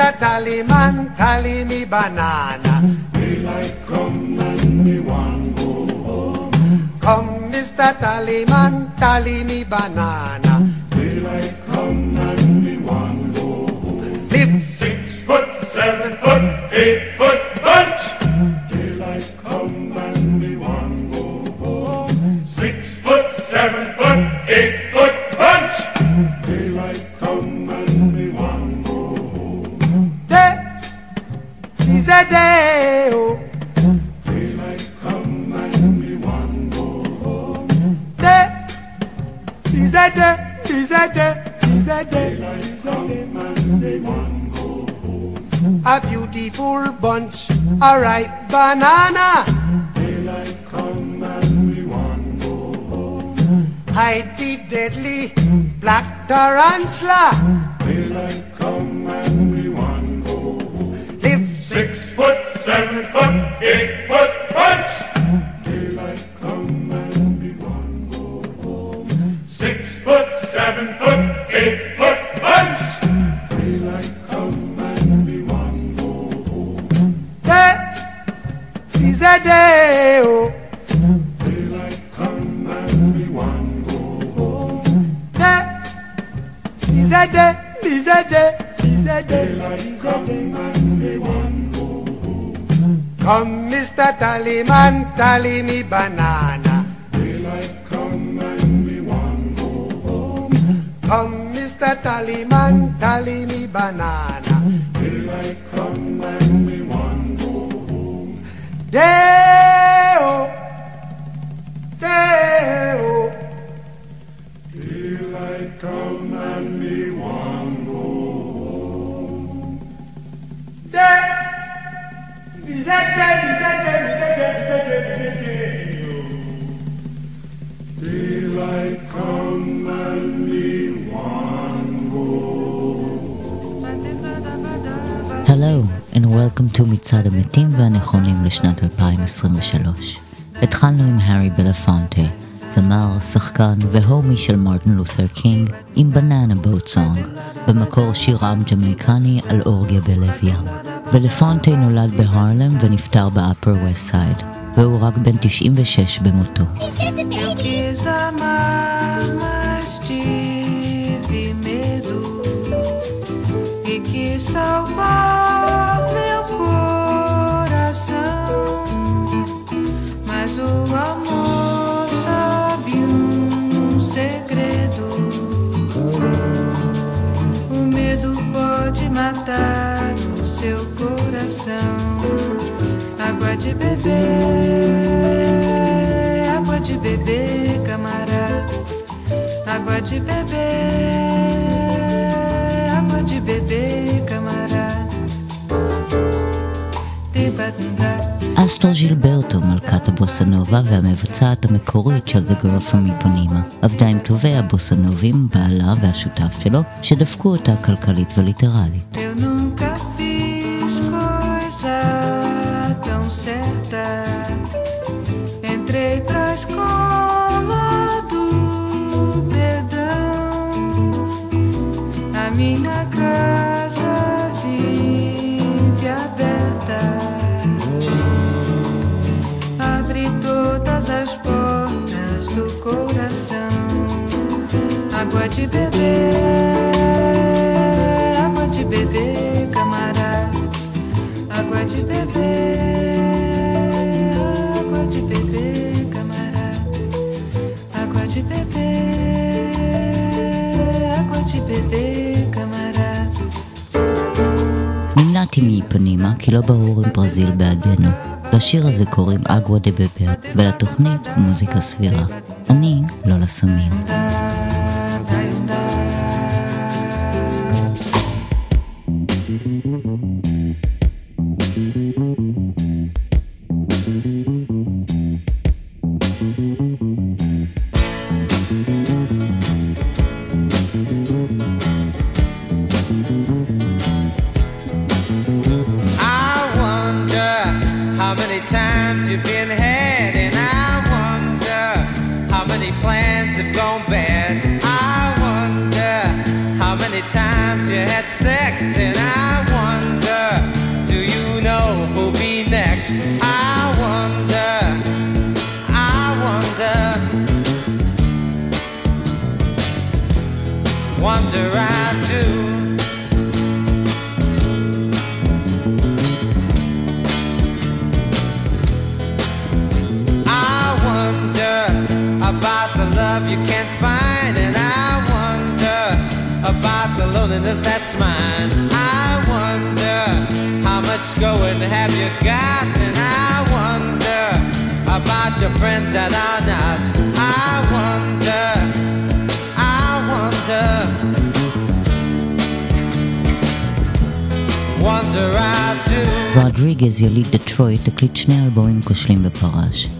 Mr. Tallyman, tally me banana. Daylight come and me want go home. Come, Mr. Tallyman, tally me banana. Daylight come and me want go home. Live Six foot, seven foot, eight foot bunch. Day. Daylight come and me go home. Day a day, a day, a day. Daylight come and me go home. A beautiful bunch, a ripe banana. Daylight come and we want go home. Hide the deadly black tarantula. Daylight come seven foot, eight foot punch. Daylight come and be one go home. Six foot, seven foot, eight foot punch. Daylight come and be one go home. Day is a day, oh. Daylight come and we want go home. Day is a day, is a day, is a day, is a day, Come, Mr. Tallyman, tally me banana. Daylight come and we want go home. Come, Mr. Tallyman, tally me banana. Daylight come and we want go home. Day-o, Hello, and welcome to מצעד המתים והנכונים לשנת 2023. התחלנו עם הארי בלפונטה, זמר, שחקן והומי של מרטין לותר קינג, עם בננה בוט סונג, במקור שירם ג'מייקני על אורגיה בלב ים. בלפונטה נולד בהרלם ונפטר באפר ווסט סייד, והוא רק בן 96 במותו. Eu de beber, água de beber, camarada. Água de beber, água de beber, camarada. אסטר ז'ילברטו, מלכת הבוסנובה והמבצעת המקורית של The Girl From איפונימה, עבדה עם טובי הבוסנובים, בעלה והשותף שלו, שדפקו אותה כלכלית וליטרלית. מפנימה כי לא ברור אם ברזיל בעדנו. לשיר הזה קוראים אגווה דה בבר, ולתוכנית מוזיקה סבירה. אני לא לסמים.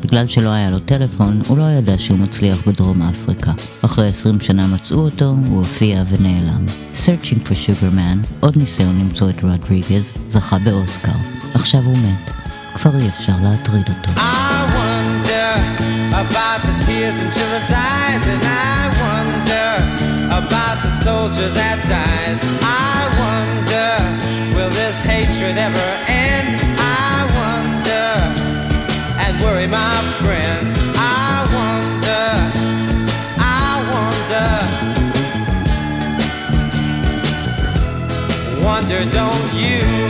בגלל שלא היה לו טלפון, הוא לא ידע שהוא מצליח בדרום אפריקה. אחרי 20 שנה מצאו אותו, הוא הופיע ונעלם. Searching for Sugar עוד ניסיון למצוא את רודריגז, זכה באוסקר. עכשיו הוא מת. כבר אי אפשר להטריד אותו. About the soldier that dies. Don't you?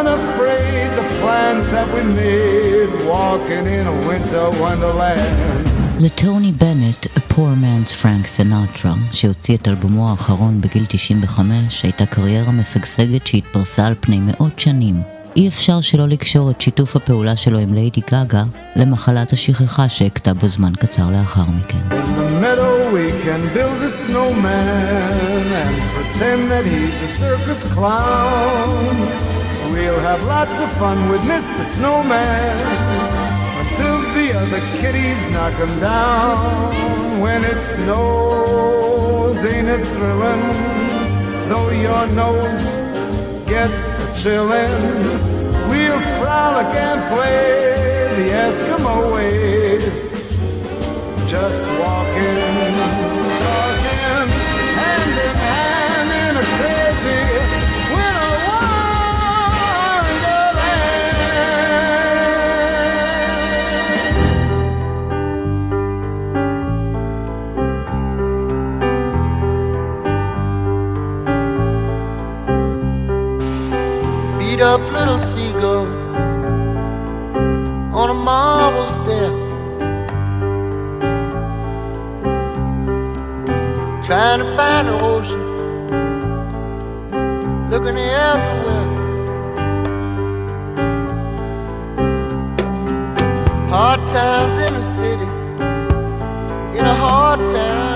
unafraid the plans that we made, walking in a winter wonderland. לטוני בנט, A Poor Man's Frank Sinatra, שהוציא את אלבומו האחרון בגיל 95, הייתה קריירה משגשגת שהתפרסה על פני מאות שנים. אי אפשר שלא לקשור את שיתוף הפעולה שלו עם ליידי גאגה למחלת השכחה שהכתה בו זמן קצר לאחר מכן. In the meadow we can build a snowman and pretend that he's a circus clown. We'll have lots of fun with Mr. Snowman until the other kitties knock him down. When it snows, ain't it thrilling? Though your nose gets chillin', We'll frolic and play the Eskimo way. Just walking, talking, hand in hand in a crazy beat up little seagull on a marble step. Trying to find the ocean, looking everywhere. Hard times in the city, in a hard town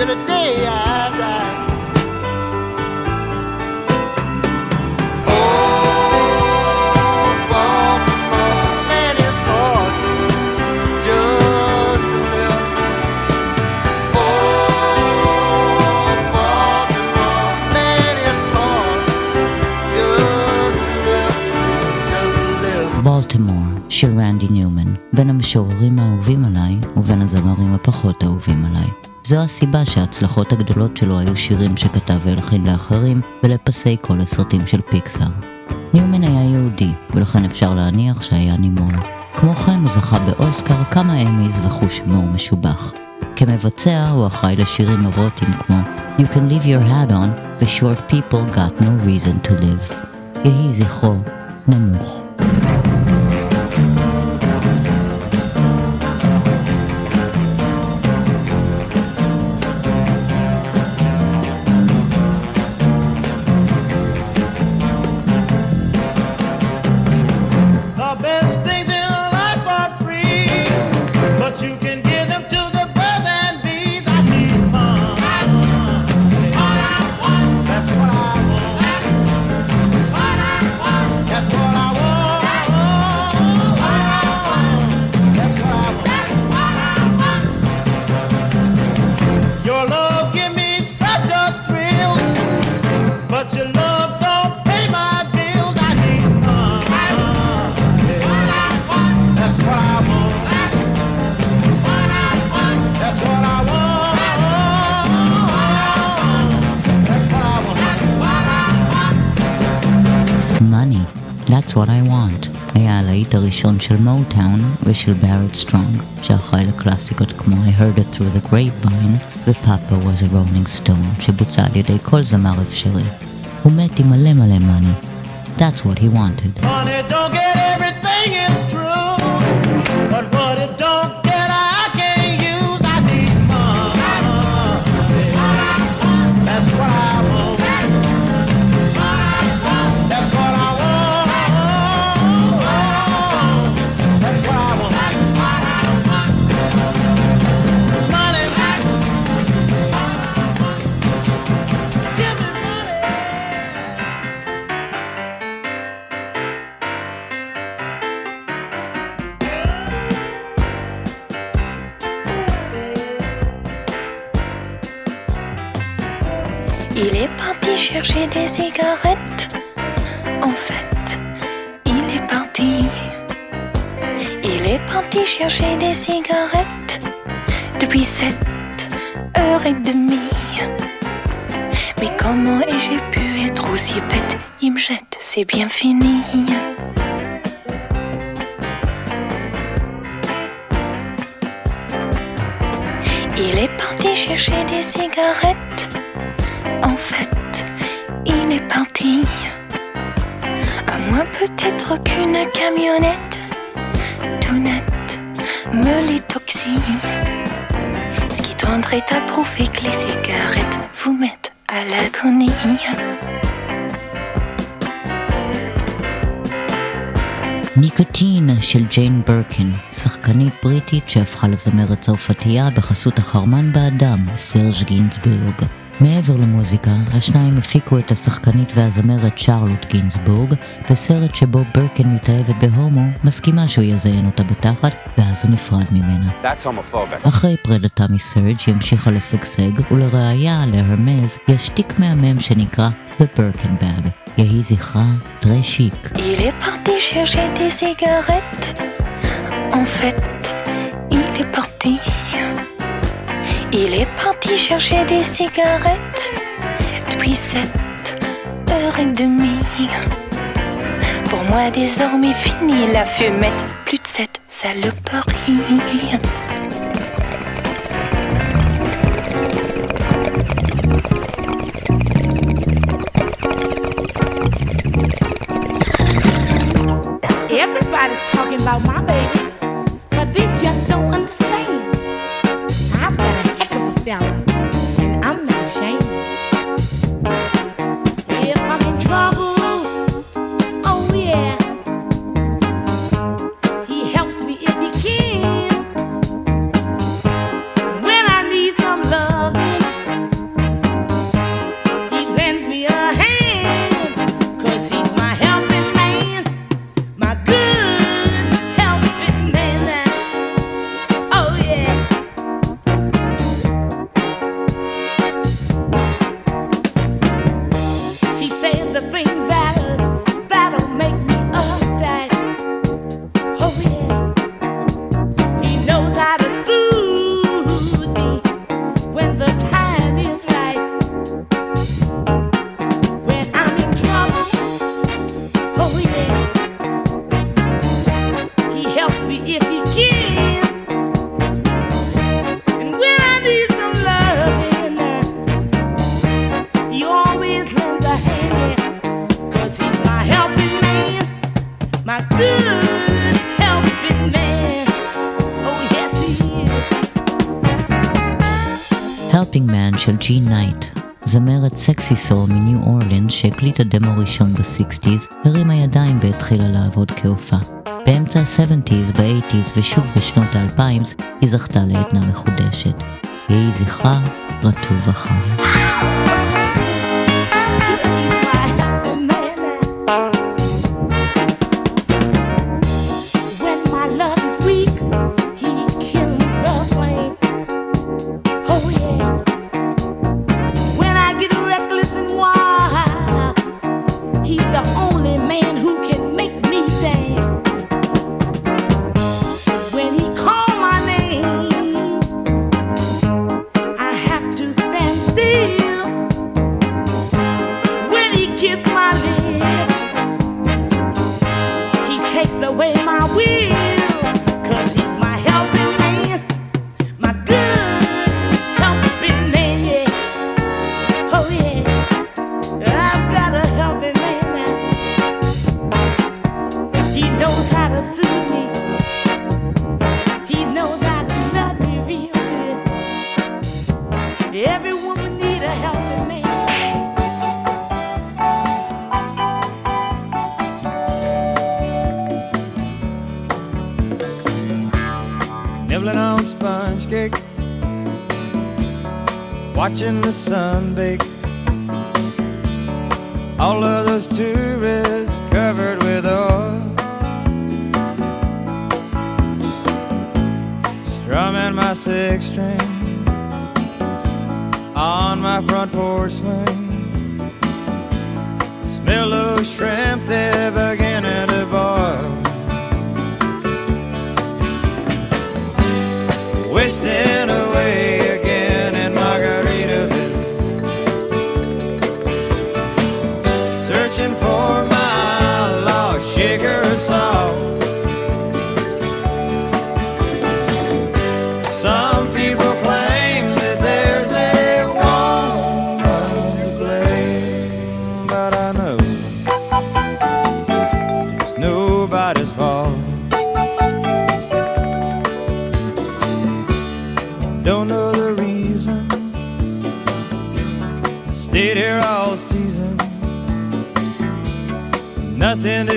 till the day I die. של רנדי ניומן, בין המשוררים האהובים עליי ובין הזמרים הפחות אהובים עליי. זו הסיבה שההצלחות הגדולות שלו היו שירים שכתב והלחין לאחרים ולפסי כל הסרטים של פיקסאר. ניומן היה יהודי, ולכן אפשר להניח שהיה נימול. כמו כן הוא זכה באוסקר כמה אמיז וחוש הומור משובח. כמבצע הוא אחראי לשירים אירוטיים כמו You can leave your hat on ו-Short people got no reason to live. יהי זכרו נמוך. Money, That's What I Want, היה הלהיט הראשון של מוטאון ושל בארט סטרונג, שאחראי לקלאסיקות כמו I Heard It Through the Grapevine ו-Papa was a Rolling Stone, שבוצע על ידי כל זמר אפשרי. הוא מת עם מלא מלא מאני. That's what he wanted. Money don't get des cigarettes. En fait, il est parti. Il est parti chercher des cigarettes depuis sept heures et demie. Mais comment ai-je pu être aussi bête? Il me jette, c'est bien fini. Il est parti chercher des cigarettes. En fait, il est parti. À moins peut-être qu'une camionnette tout net me l'étoxie. Ce qui tendrait à prouver que les cigarettes vous mettent à l'agonie. ניקוטין של ג'יין ברקין, שחקנית בריטית שהפכה לזמרת צרפתייה בחסות החרמן באדם, סרג' גינזבורג. מעבר למוזיקה, השניים הפיקו את השחקנית והזמרת שרלוט גינזבורג, וסרט שבו ברקין מתאהבת בהומו, מסכימה שהוא יזיין אותה בתחת, ואז הוא נפרד ממנה. That's homophobic. אחרי פרידתה מסרג' היא המשיכה לשגשג, ולראיה, להרמז, יש תיק מהמם שנקרא The Birkin Bag. יהי זכרה טרשיק. En fait, il est parti. Il est parti chercher des cigarettes depuis sept heures et demie. Pour moi, désormais fini la fumette. Plus de cette saloperie. Everybody's talking about my baby, but they just don't understand. ג'י נייט. זמרת סקסי סול מניו אורלינס שהקליטה דמו ראשון בסיקסטיז, הרימה ידיים והתחילה לעבוד כהופעה. באמצע ה-70's, ב-80's ושוב בשנות ה-2000's היא זכתה לעדנה מחודשת. יהי זכרה רטוב אחר. Every woman need a helping man. nibbling on sponge cake, watching the sun bake. All of those tourists covered with oil, strumming my six string on my front porch swing. Smell of shrimp there.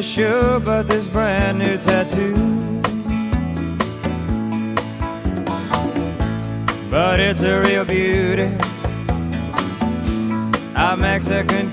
Show but this brand new tattoo. But it's a real beauty. A Mexican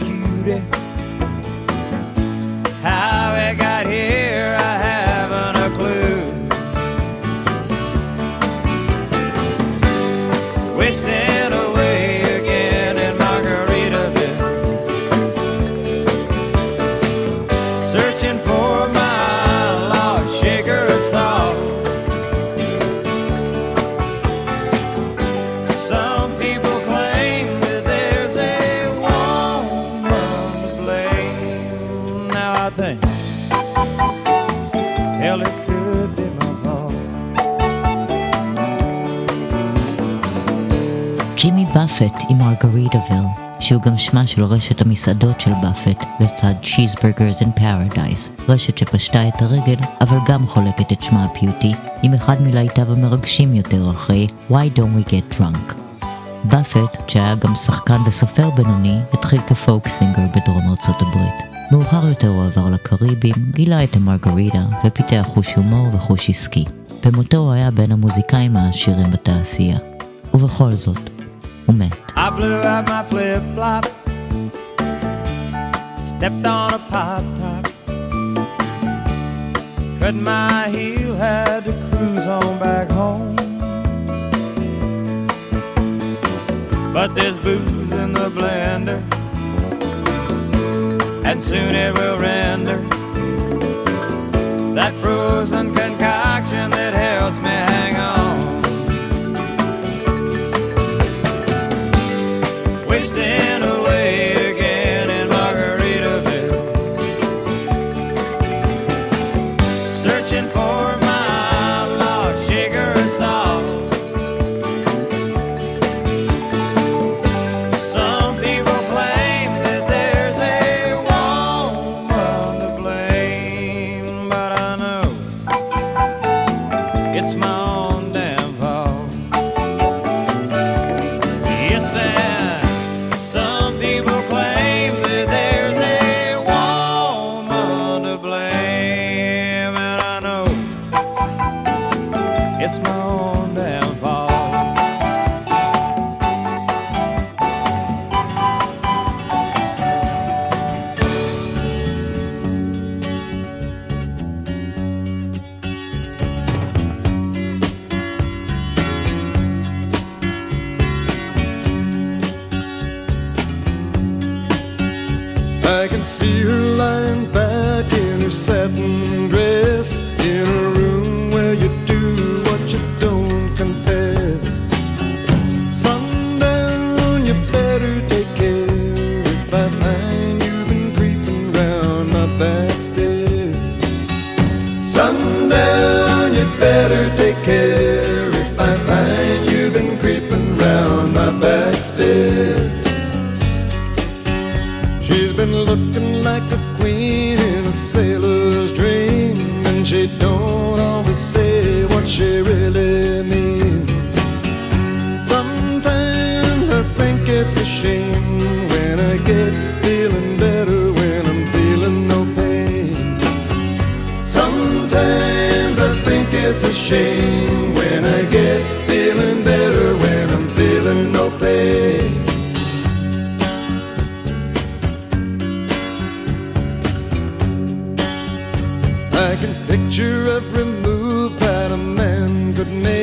שהוא גם שמה של רשת המסעדות של באפט, לצד Cheeseburgers in Paradise, רשת שפשטה את הרגל, אבל גם חולקת את שמה הפיוטי, עם אחד מלהיטיו המרגשים יותר אחרי Why Don't We Get Drunk. באפט, שהיה גם שחקן וסופר בינוני, התחיל כפולק סינגר בדרום ארצות הברית. מאוחר יותר הוא עבר לקריבים, גילה את המרגריטה ופיתח חוש הומור וחוש עסקי. במותו הוא היה בין המוזיקאים העשירים בתעשייה. ובכל זאת, moment. I blew out my flip flop, stepped on a pop top, cut my heel, had to cruise on back home. But there's booze in the blender, and soon it will render.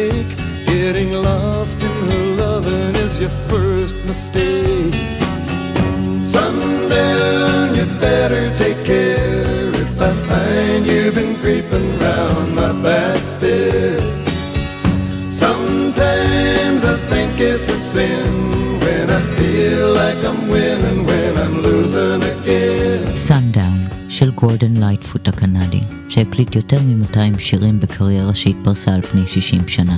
Make. Getting lost in her loving is your first mistake. Sundown, you better take care if I find you've been creeping round my back stairs. Sometimes I think it's a sin when I feel like I'm winning when I'm losing again. של גורדון לייטפוט הקנדי, שהקליט יותר מ-200 שירים בקריירה שהתפרסה על פני 60 שנה.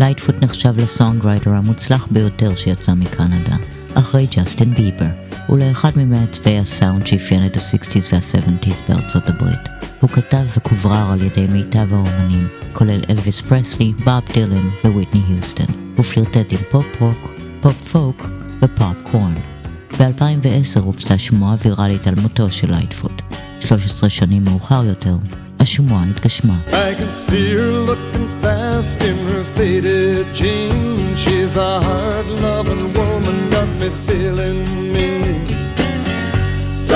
לייטפוט נחשב לסונגרייטר המוצלח ביותר שיצא מקנדה, אחרי ג'סטין ביבר, ולאחד ממעצבי הסאונד שאפיין את ה-60's וה-70's בארצות הברית. הוא כתב וכוברר על ידי מיטב האומנים, כולל אלוויס פרסלי, בוב דילן וויטני היוסטון. הוא פלירטט עם פופ רוק, פופ פוק ופופ קורן. ב-2010 הופצה שמועה ויראלית על מותו של לייטפוט. 13 שנים מאוחר יותר, השמועה התגשמה.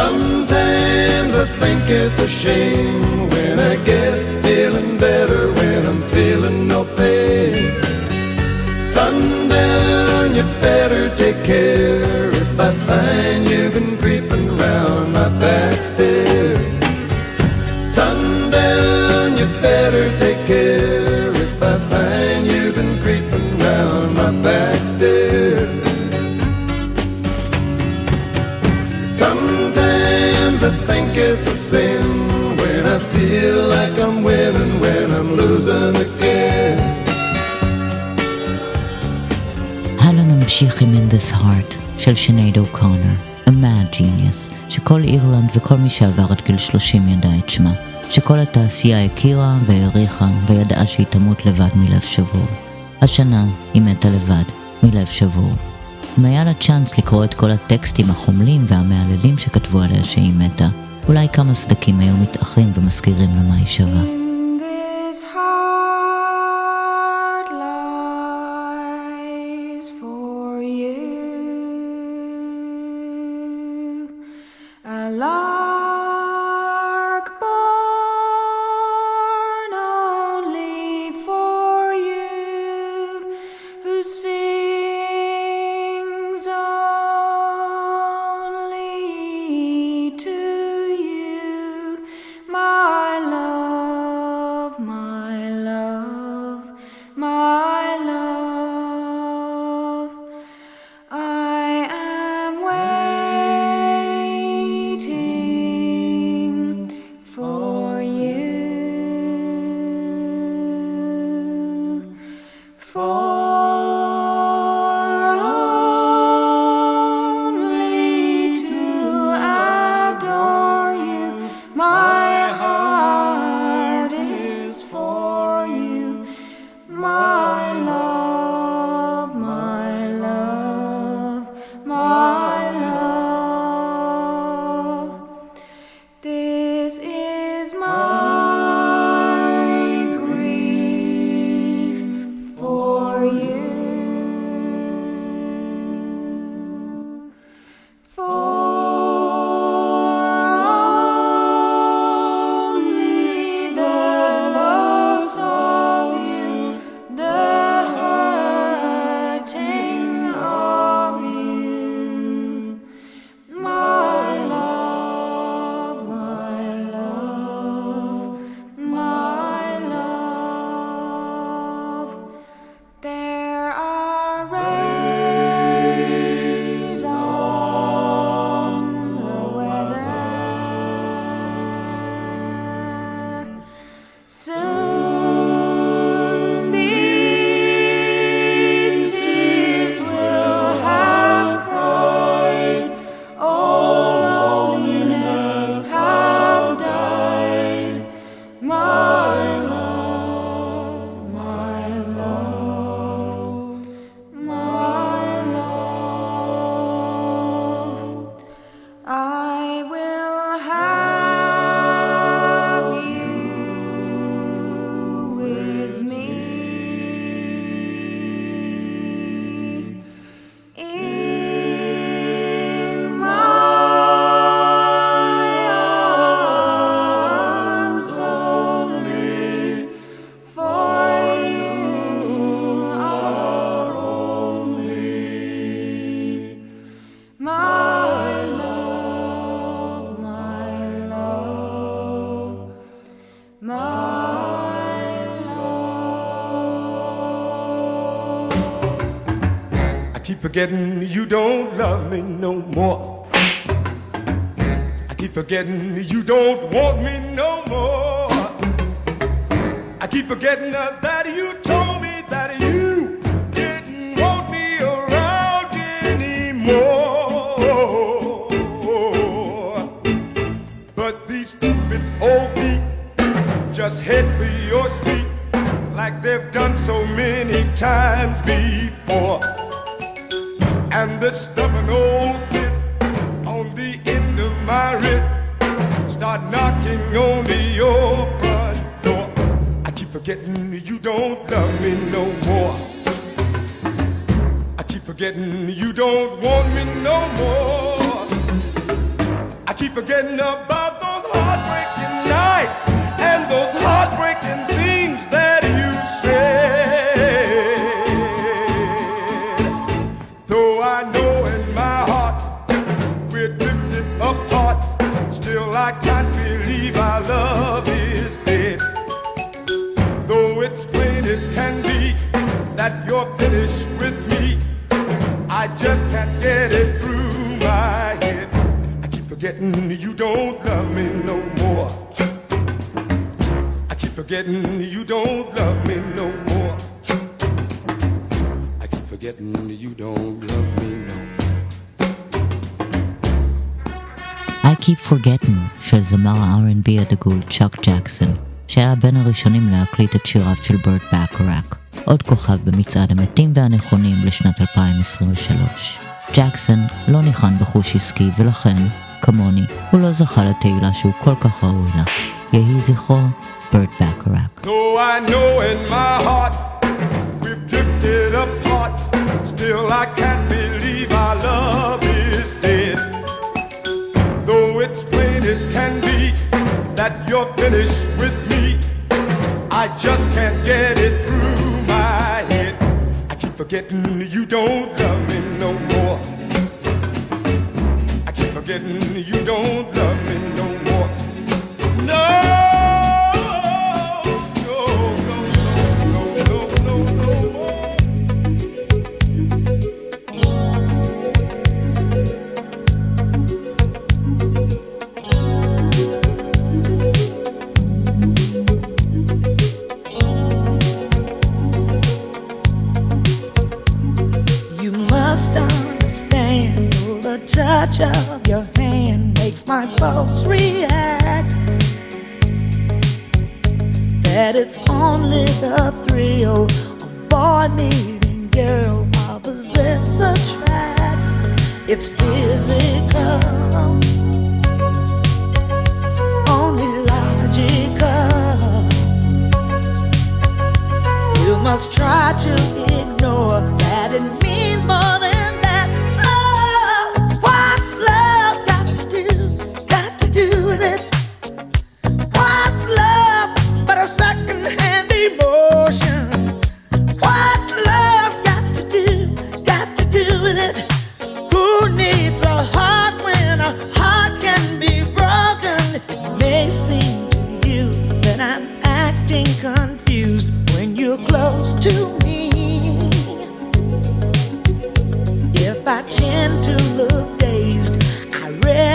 Sometimes I think it's a shame when I get feeling better when I'm feeling no pain. Sundown, you better take care I find you've been creeping round my back stairs. Sundown, you better take care if I find you've been creeping round my back stairs. Sometimes I think it's a sin when I feel like I'm winning when I'm losing again. עם In This Heart של שנייד אוקונר, A Mad Genius, שכל אירלנד וכל מי שעבר את גיל 30 ידע את שמה, שכל התעשייה הכירה והעריכה וידעה שהיא תמות לבד מלב שבור. השנה היא מתה לבד, מלב שבור. אם היה לה צ'אנס לקרוא את כל הטקסטים החומלים והמהללים שכתבו עליה שהיא מתה, אולי כמה סדקים היו מתאחים ומזכירים לה מה היא שווה. Forgetting you don't love me no more. I keep forgetting you don't want me no more. I keep forgetting that you told me that you didn't want me around anymore. But these stupid old feet just head for your street like they've done so many times before the stubborn old fist on the end of my wrist start knocking on the old front door. I keep forgetting you don't love me no more. I keep forgetting you don't want me no more. I keep forgetting about those heartbreaking nights and those heartbreaking forgetting you don't love me no more. I keep forgetting you don't love me no I Keep Forgetting של זמר ה-R&B הדגול צ'אק ג'קסון, שהיה בין הראשונים להקליט את שיריו של ברט באקראק, עוד כוכב במצעד המתים והנכונים לשנת 2023. ג'קסון לא ניחן בחוש עסקי ולכן, כמוני, הוא לא זכה לתהילה שהוא כל כך ראוי לה. yeah, he's יהי זכרו ברט באקראק. Though I know in my heart we've drifted apart, still I can't believe our love is dead. Though it's plain as can be that you're finished with me, I just can't get it through my head. I keep forgetting you don't love me.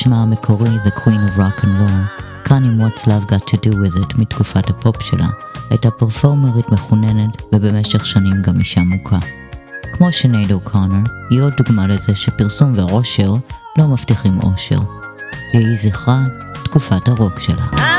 בשמה המקורי The Queen of Rock and Roll, כאן עם What's Love Got to Do With It מתקופת הפופ שלה, הייתה פרפורמרית מחוננת ובמשך שנים גם אישה מוכה. כמו שנייד אוקונר, היא עוד דוגמה לזה שפרסום ועושר לא מבטיחים אושר. יהי זכרה תקופת הרוק שלה.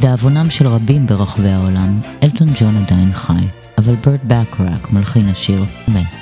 לדאבונם של רבים ברחבי העולם, אלטון ג'ון עדיין חי, אבל ברד בקראק, מלחין השיר, מת.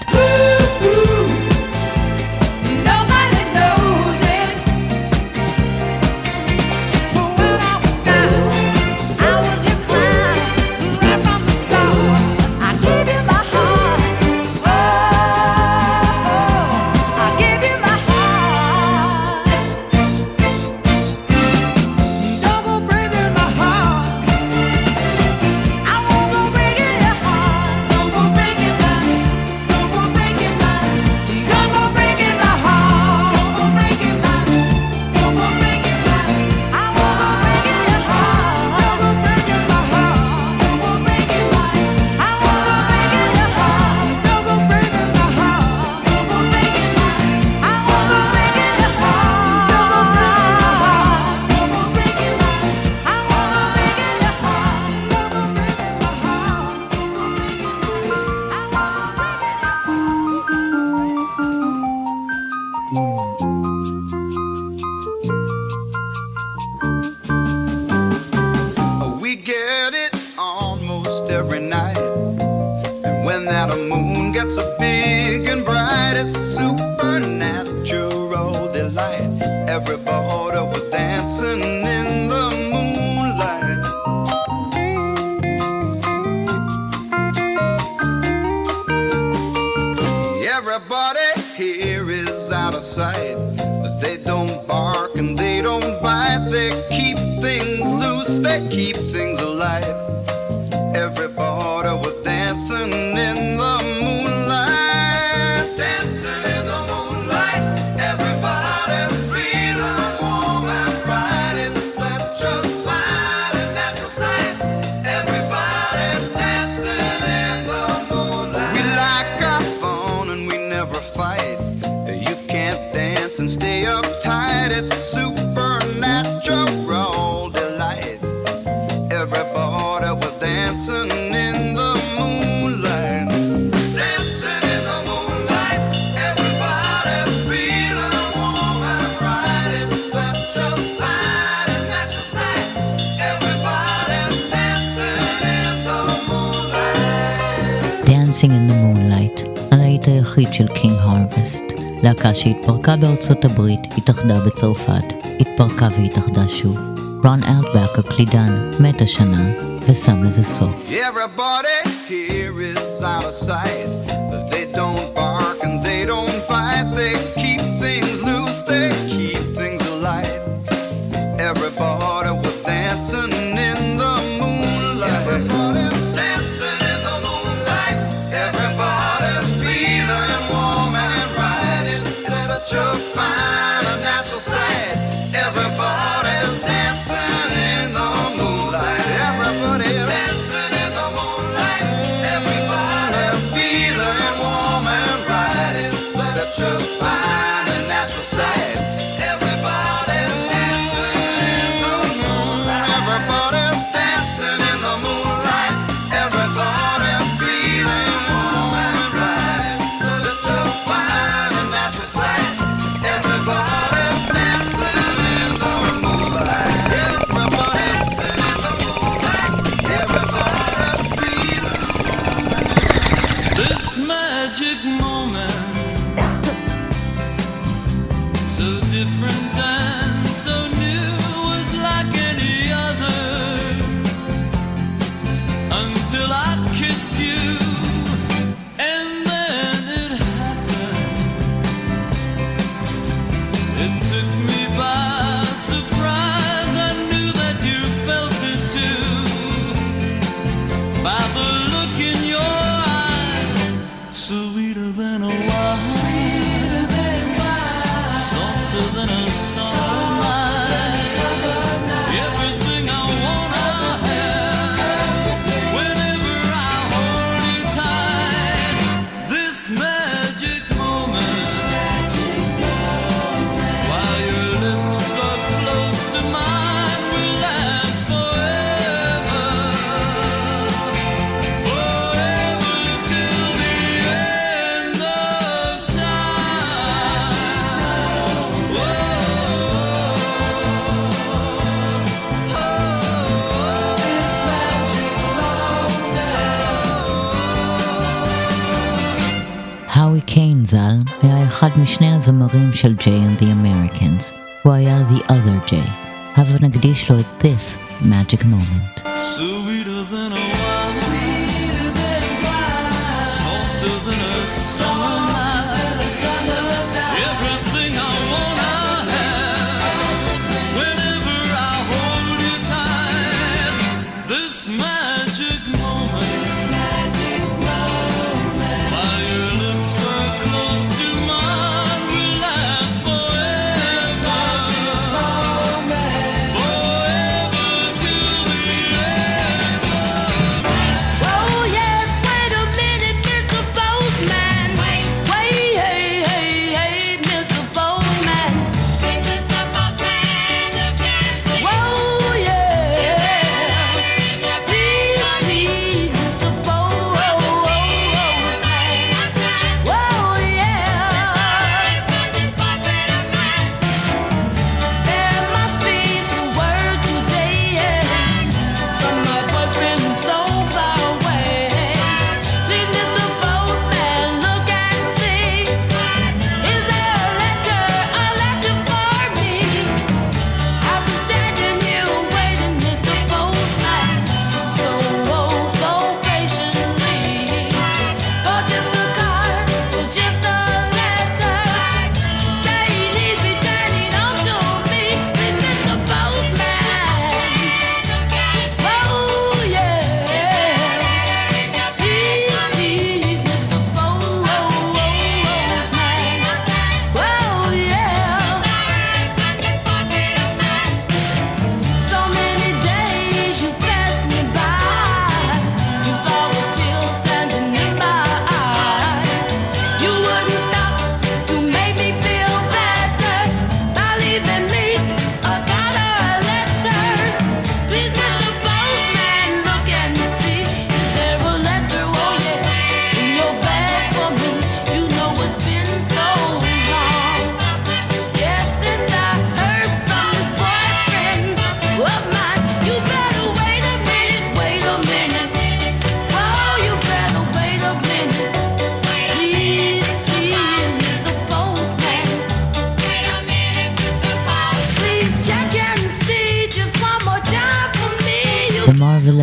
and stay up להקה שהתפרקה בארצות הברית התאחדה בצרפת, התפרקה והתאחדה שוב. רון אלטבק הקלידן מת השנה ושם לזה סוף. Yeah, Have הבה נקדיש לו this magic moment.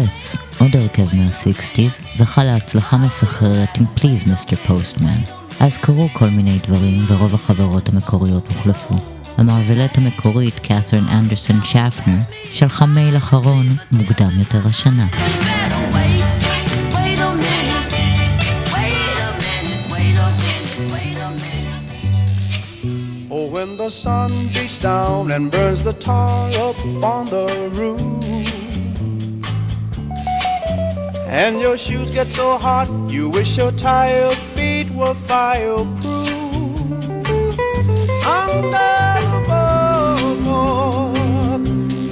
פרץ, עוד הרכב מה-60's, זכה להצלחה מסחררת עם פליז מיסטר פוסטמן. אז קרו כל מיני דברים ורוב החברות המקוריות הוחלפו. המעוולת המקורית, קת'רין אנדרסון שפנר, שלחה מייל אחרון מוקדם יותר השנה. Oh, when the sun beats down and burns the tar up on the roof And your shoes get so hot, you wish your tired feet were fireproof. Under the boardwalk,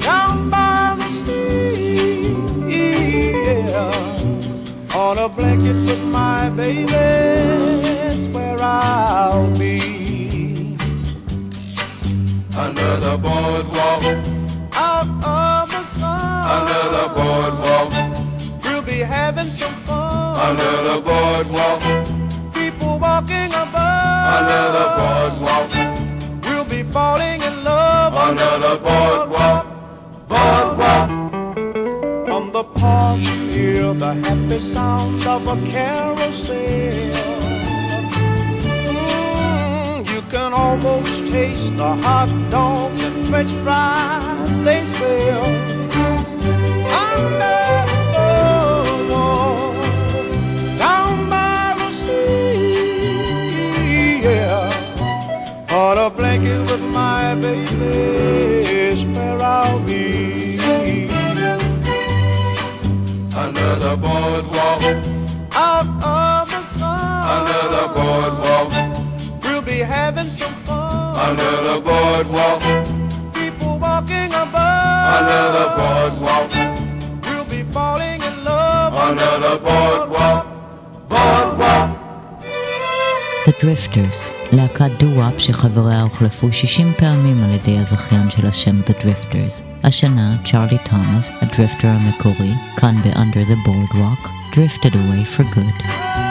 down by the sea, yeah. on a blanket with my baby, that's where I'll be. Under the boardwalk, out of the sun, under the boardwalk we're having some fun. Under the boardwalk. People walking above. Under the boardwalk. We'll be falling in love. Under, under the boardwalk. Boardwalk. From the park, hear the happy sound of a carousel. Mm, can almost taste the hot dogs and french fries they sell. Under What a blanket with my baby where I'll be. Boardwalk, out of the sun. Boardwalk, we'll be having some fun. Boardwalk, people walking above. The boardwalk, we'll be falling in love. Boardwalk, boardwalk. The Drifters. להקת דו-וואפ שחבריה הוחלפו 60 פעמים על ידי הזכיין של השם The Drifters. השנה, צ'ארלי תומאס, הדריפטר המקורי, כאן ב-Under the Boardwalk, Drifted Away for Good.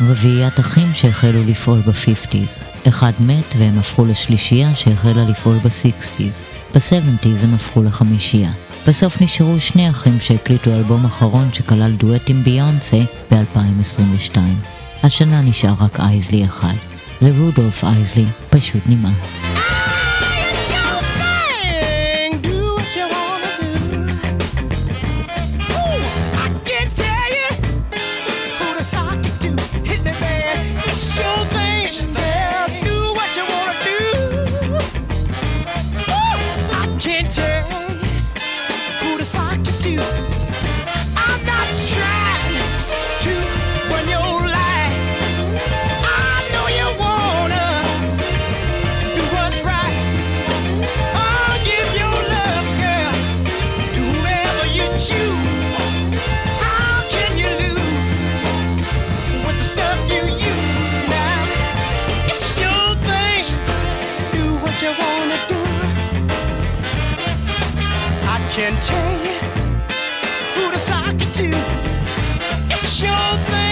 רביעיית אחים שהחלו לפעול בפיפטיז. אחד מת והם הפכו לשלישייה שהחלה לפעול בסיקסטיז. בסבנטיז הם הפכו לחמישייה. בסוף נשארו שני אחים שהקליטו אלבום אחרון שכלל דואט עם ביונסה ב-2022. השנה נשאר רק אייזלי אחד. לרודולף אייזלי פשוט נמאס. Who does I could do? It's your thing.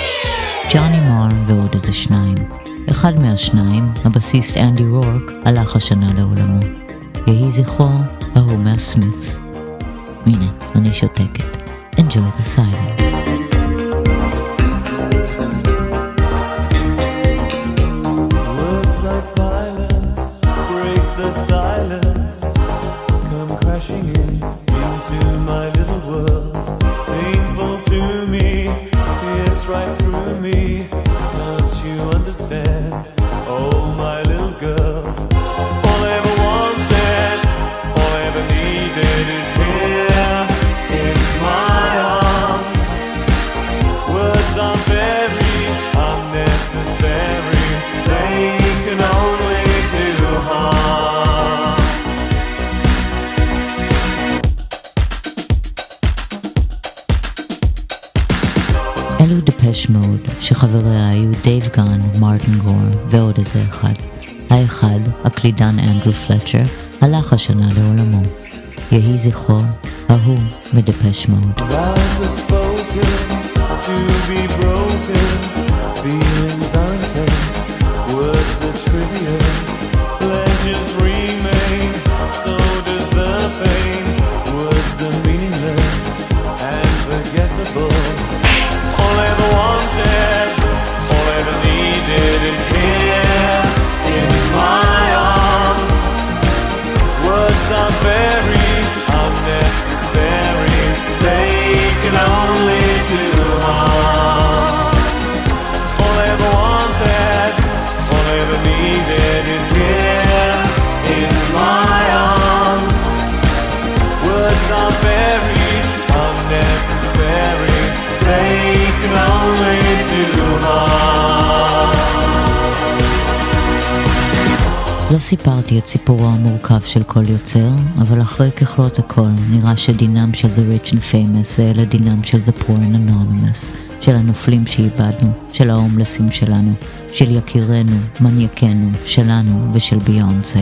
אחד מהשניים, הבסיסט אנדי רורק, הלך השנה לעולמו. יהי זכרו ההוא מהסמית. הנה, אני שותקת. Enjoy the silence. הקלידן אנדרו פלצ'ר, הלך השנה לעולמו. יהי זכרו, ההוא מדפש מוד. Vows are spoken to be broken. Feelings are intense. Words are trivial. Pleasures remain. So סיפרתי את סיפורו המורכב של כל יוצר, אבל אחרי ככלות הכל, נראה שדינם של The Rich and Famous זה לדינם של The Poor and Anonymous, של הנופלים שאיבדנו, של ההומלסים שלנו, של יקירנו, מניאקנו, שלנו ושל ביונסה.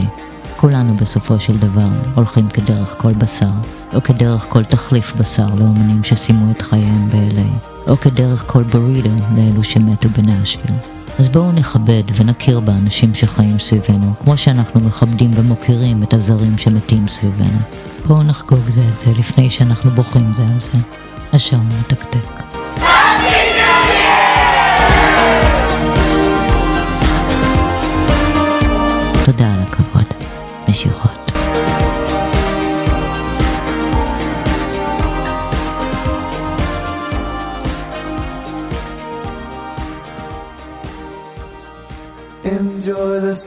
כולנו בסופו של דבר הולכים כדרך כל בשר, או כדרך כל תחליף בשר לאומנים שסיימו את חייהם ב-LA, או כדרך כל ברידו לאלו שמתו בנשוויל. אז בואו נכבד ונכיר באנשים שחיים סביבנו, כמו שאנחנו מכבדים ומוקירים את הזרים שמתים סביבנו. בואו נחגוג זה את זה לפני שאנחנו בוכים זה על זה. השעון מתקתק. תודה על הכבוד. משיכות.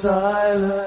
Silence.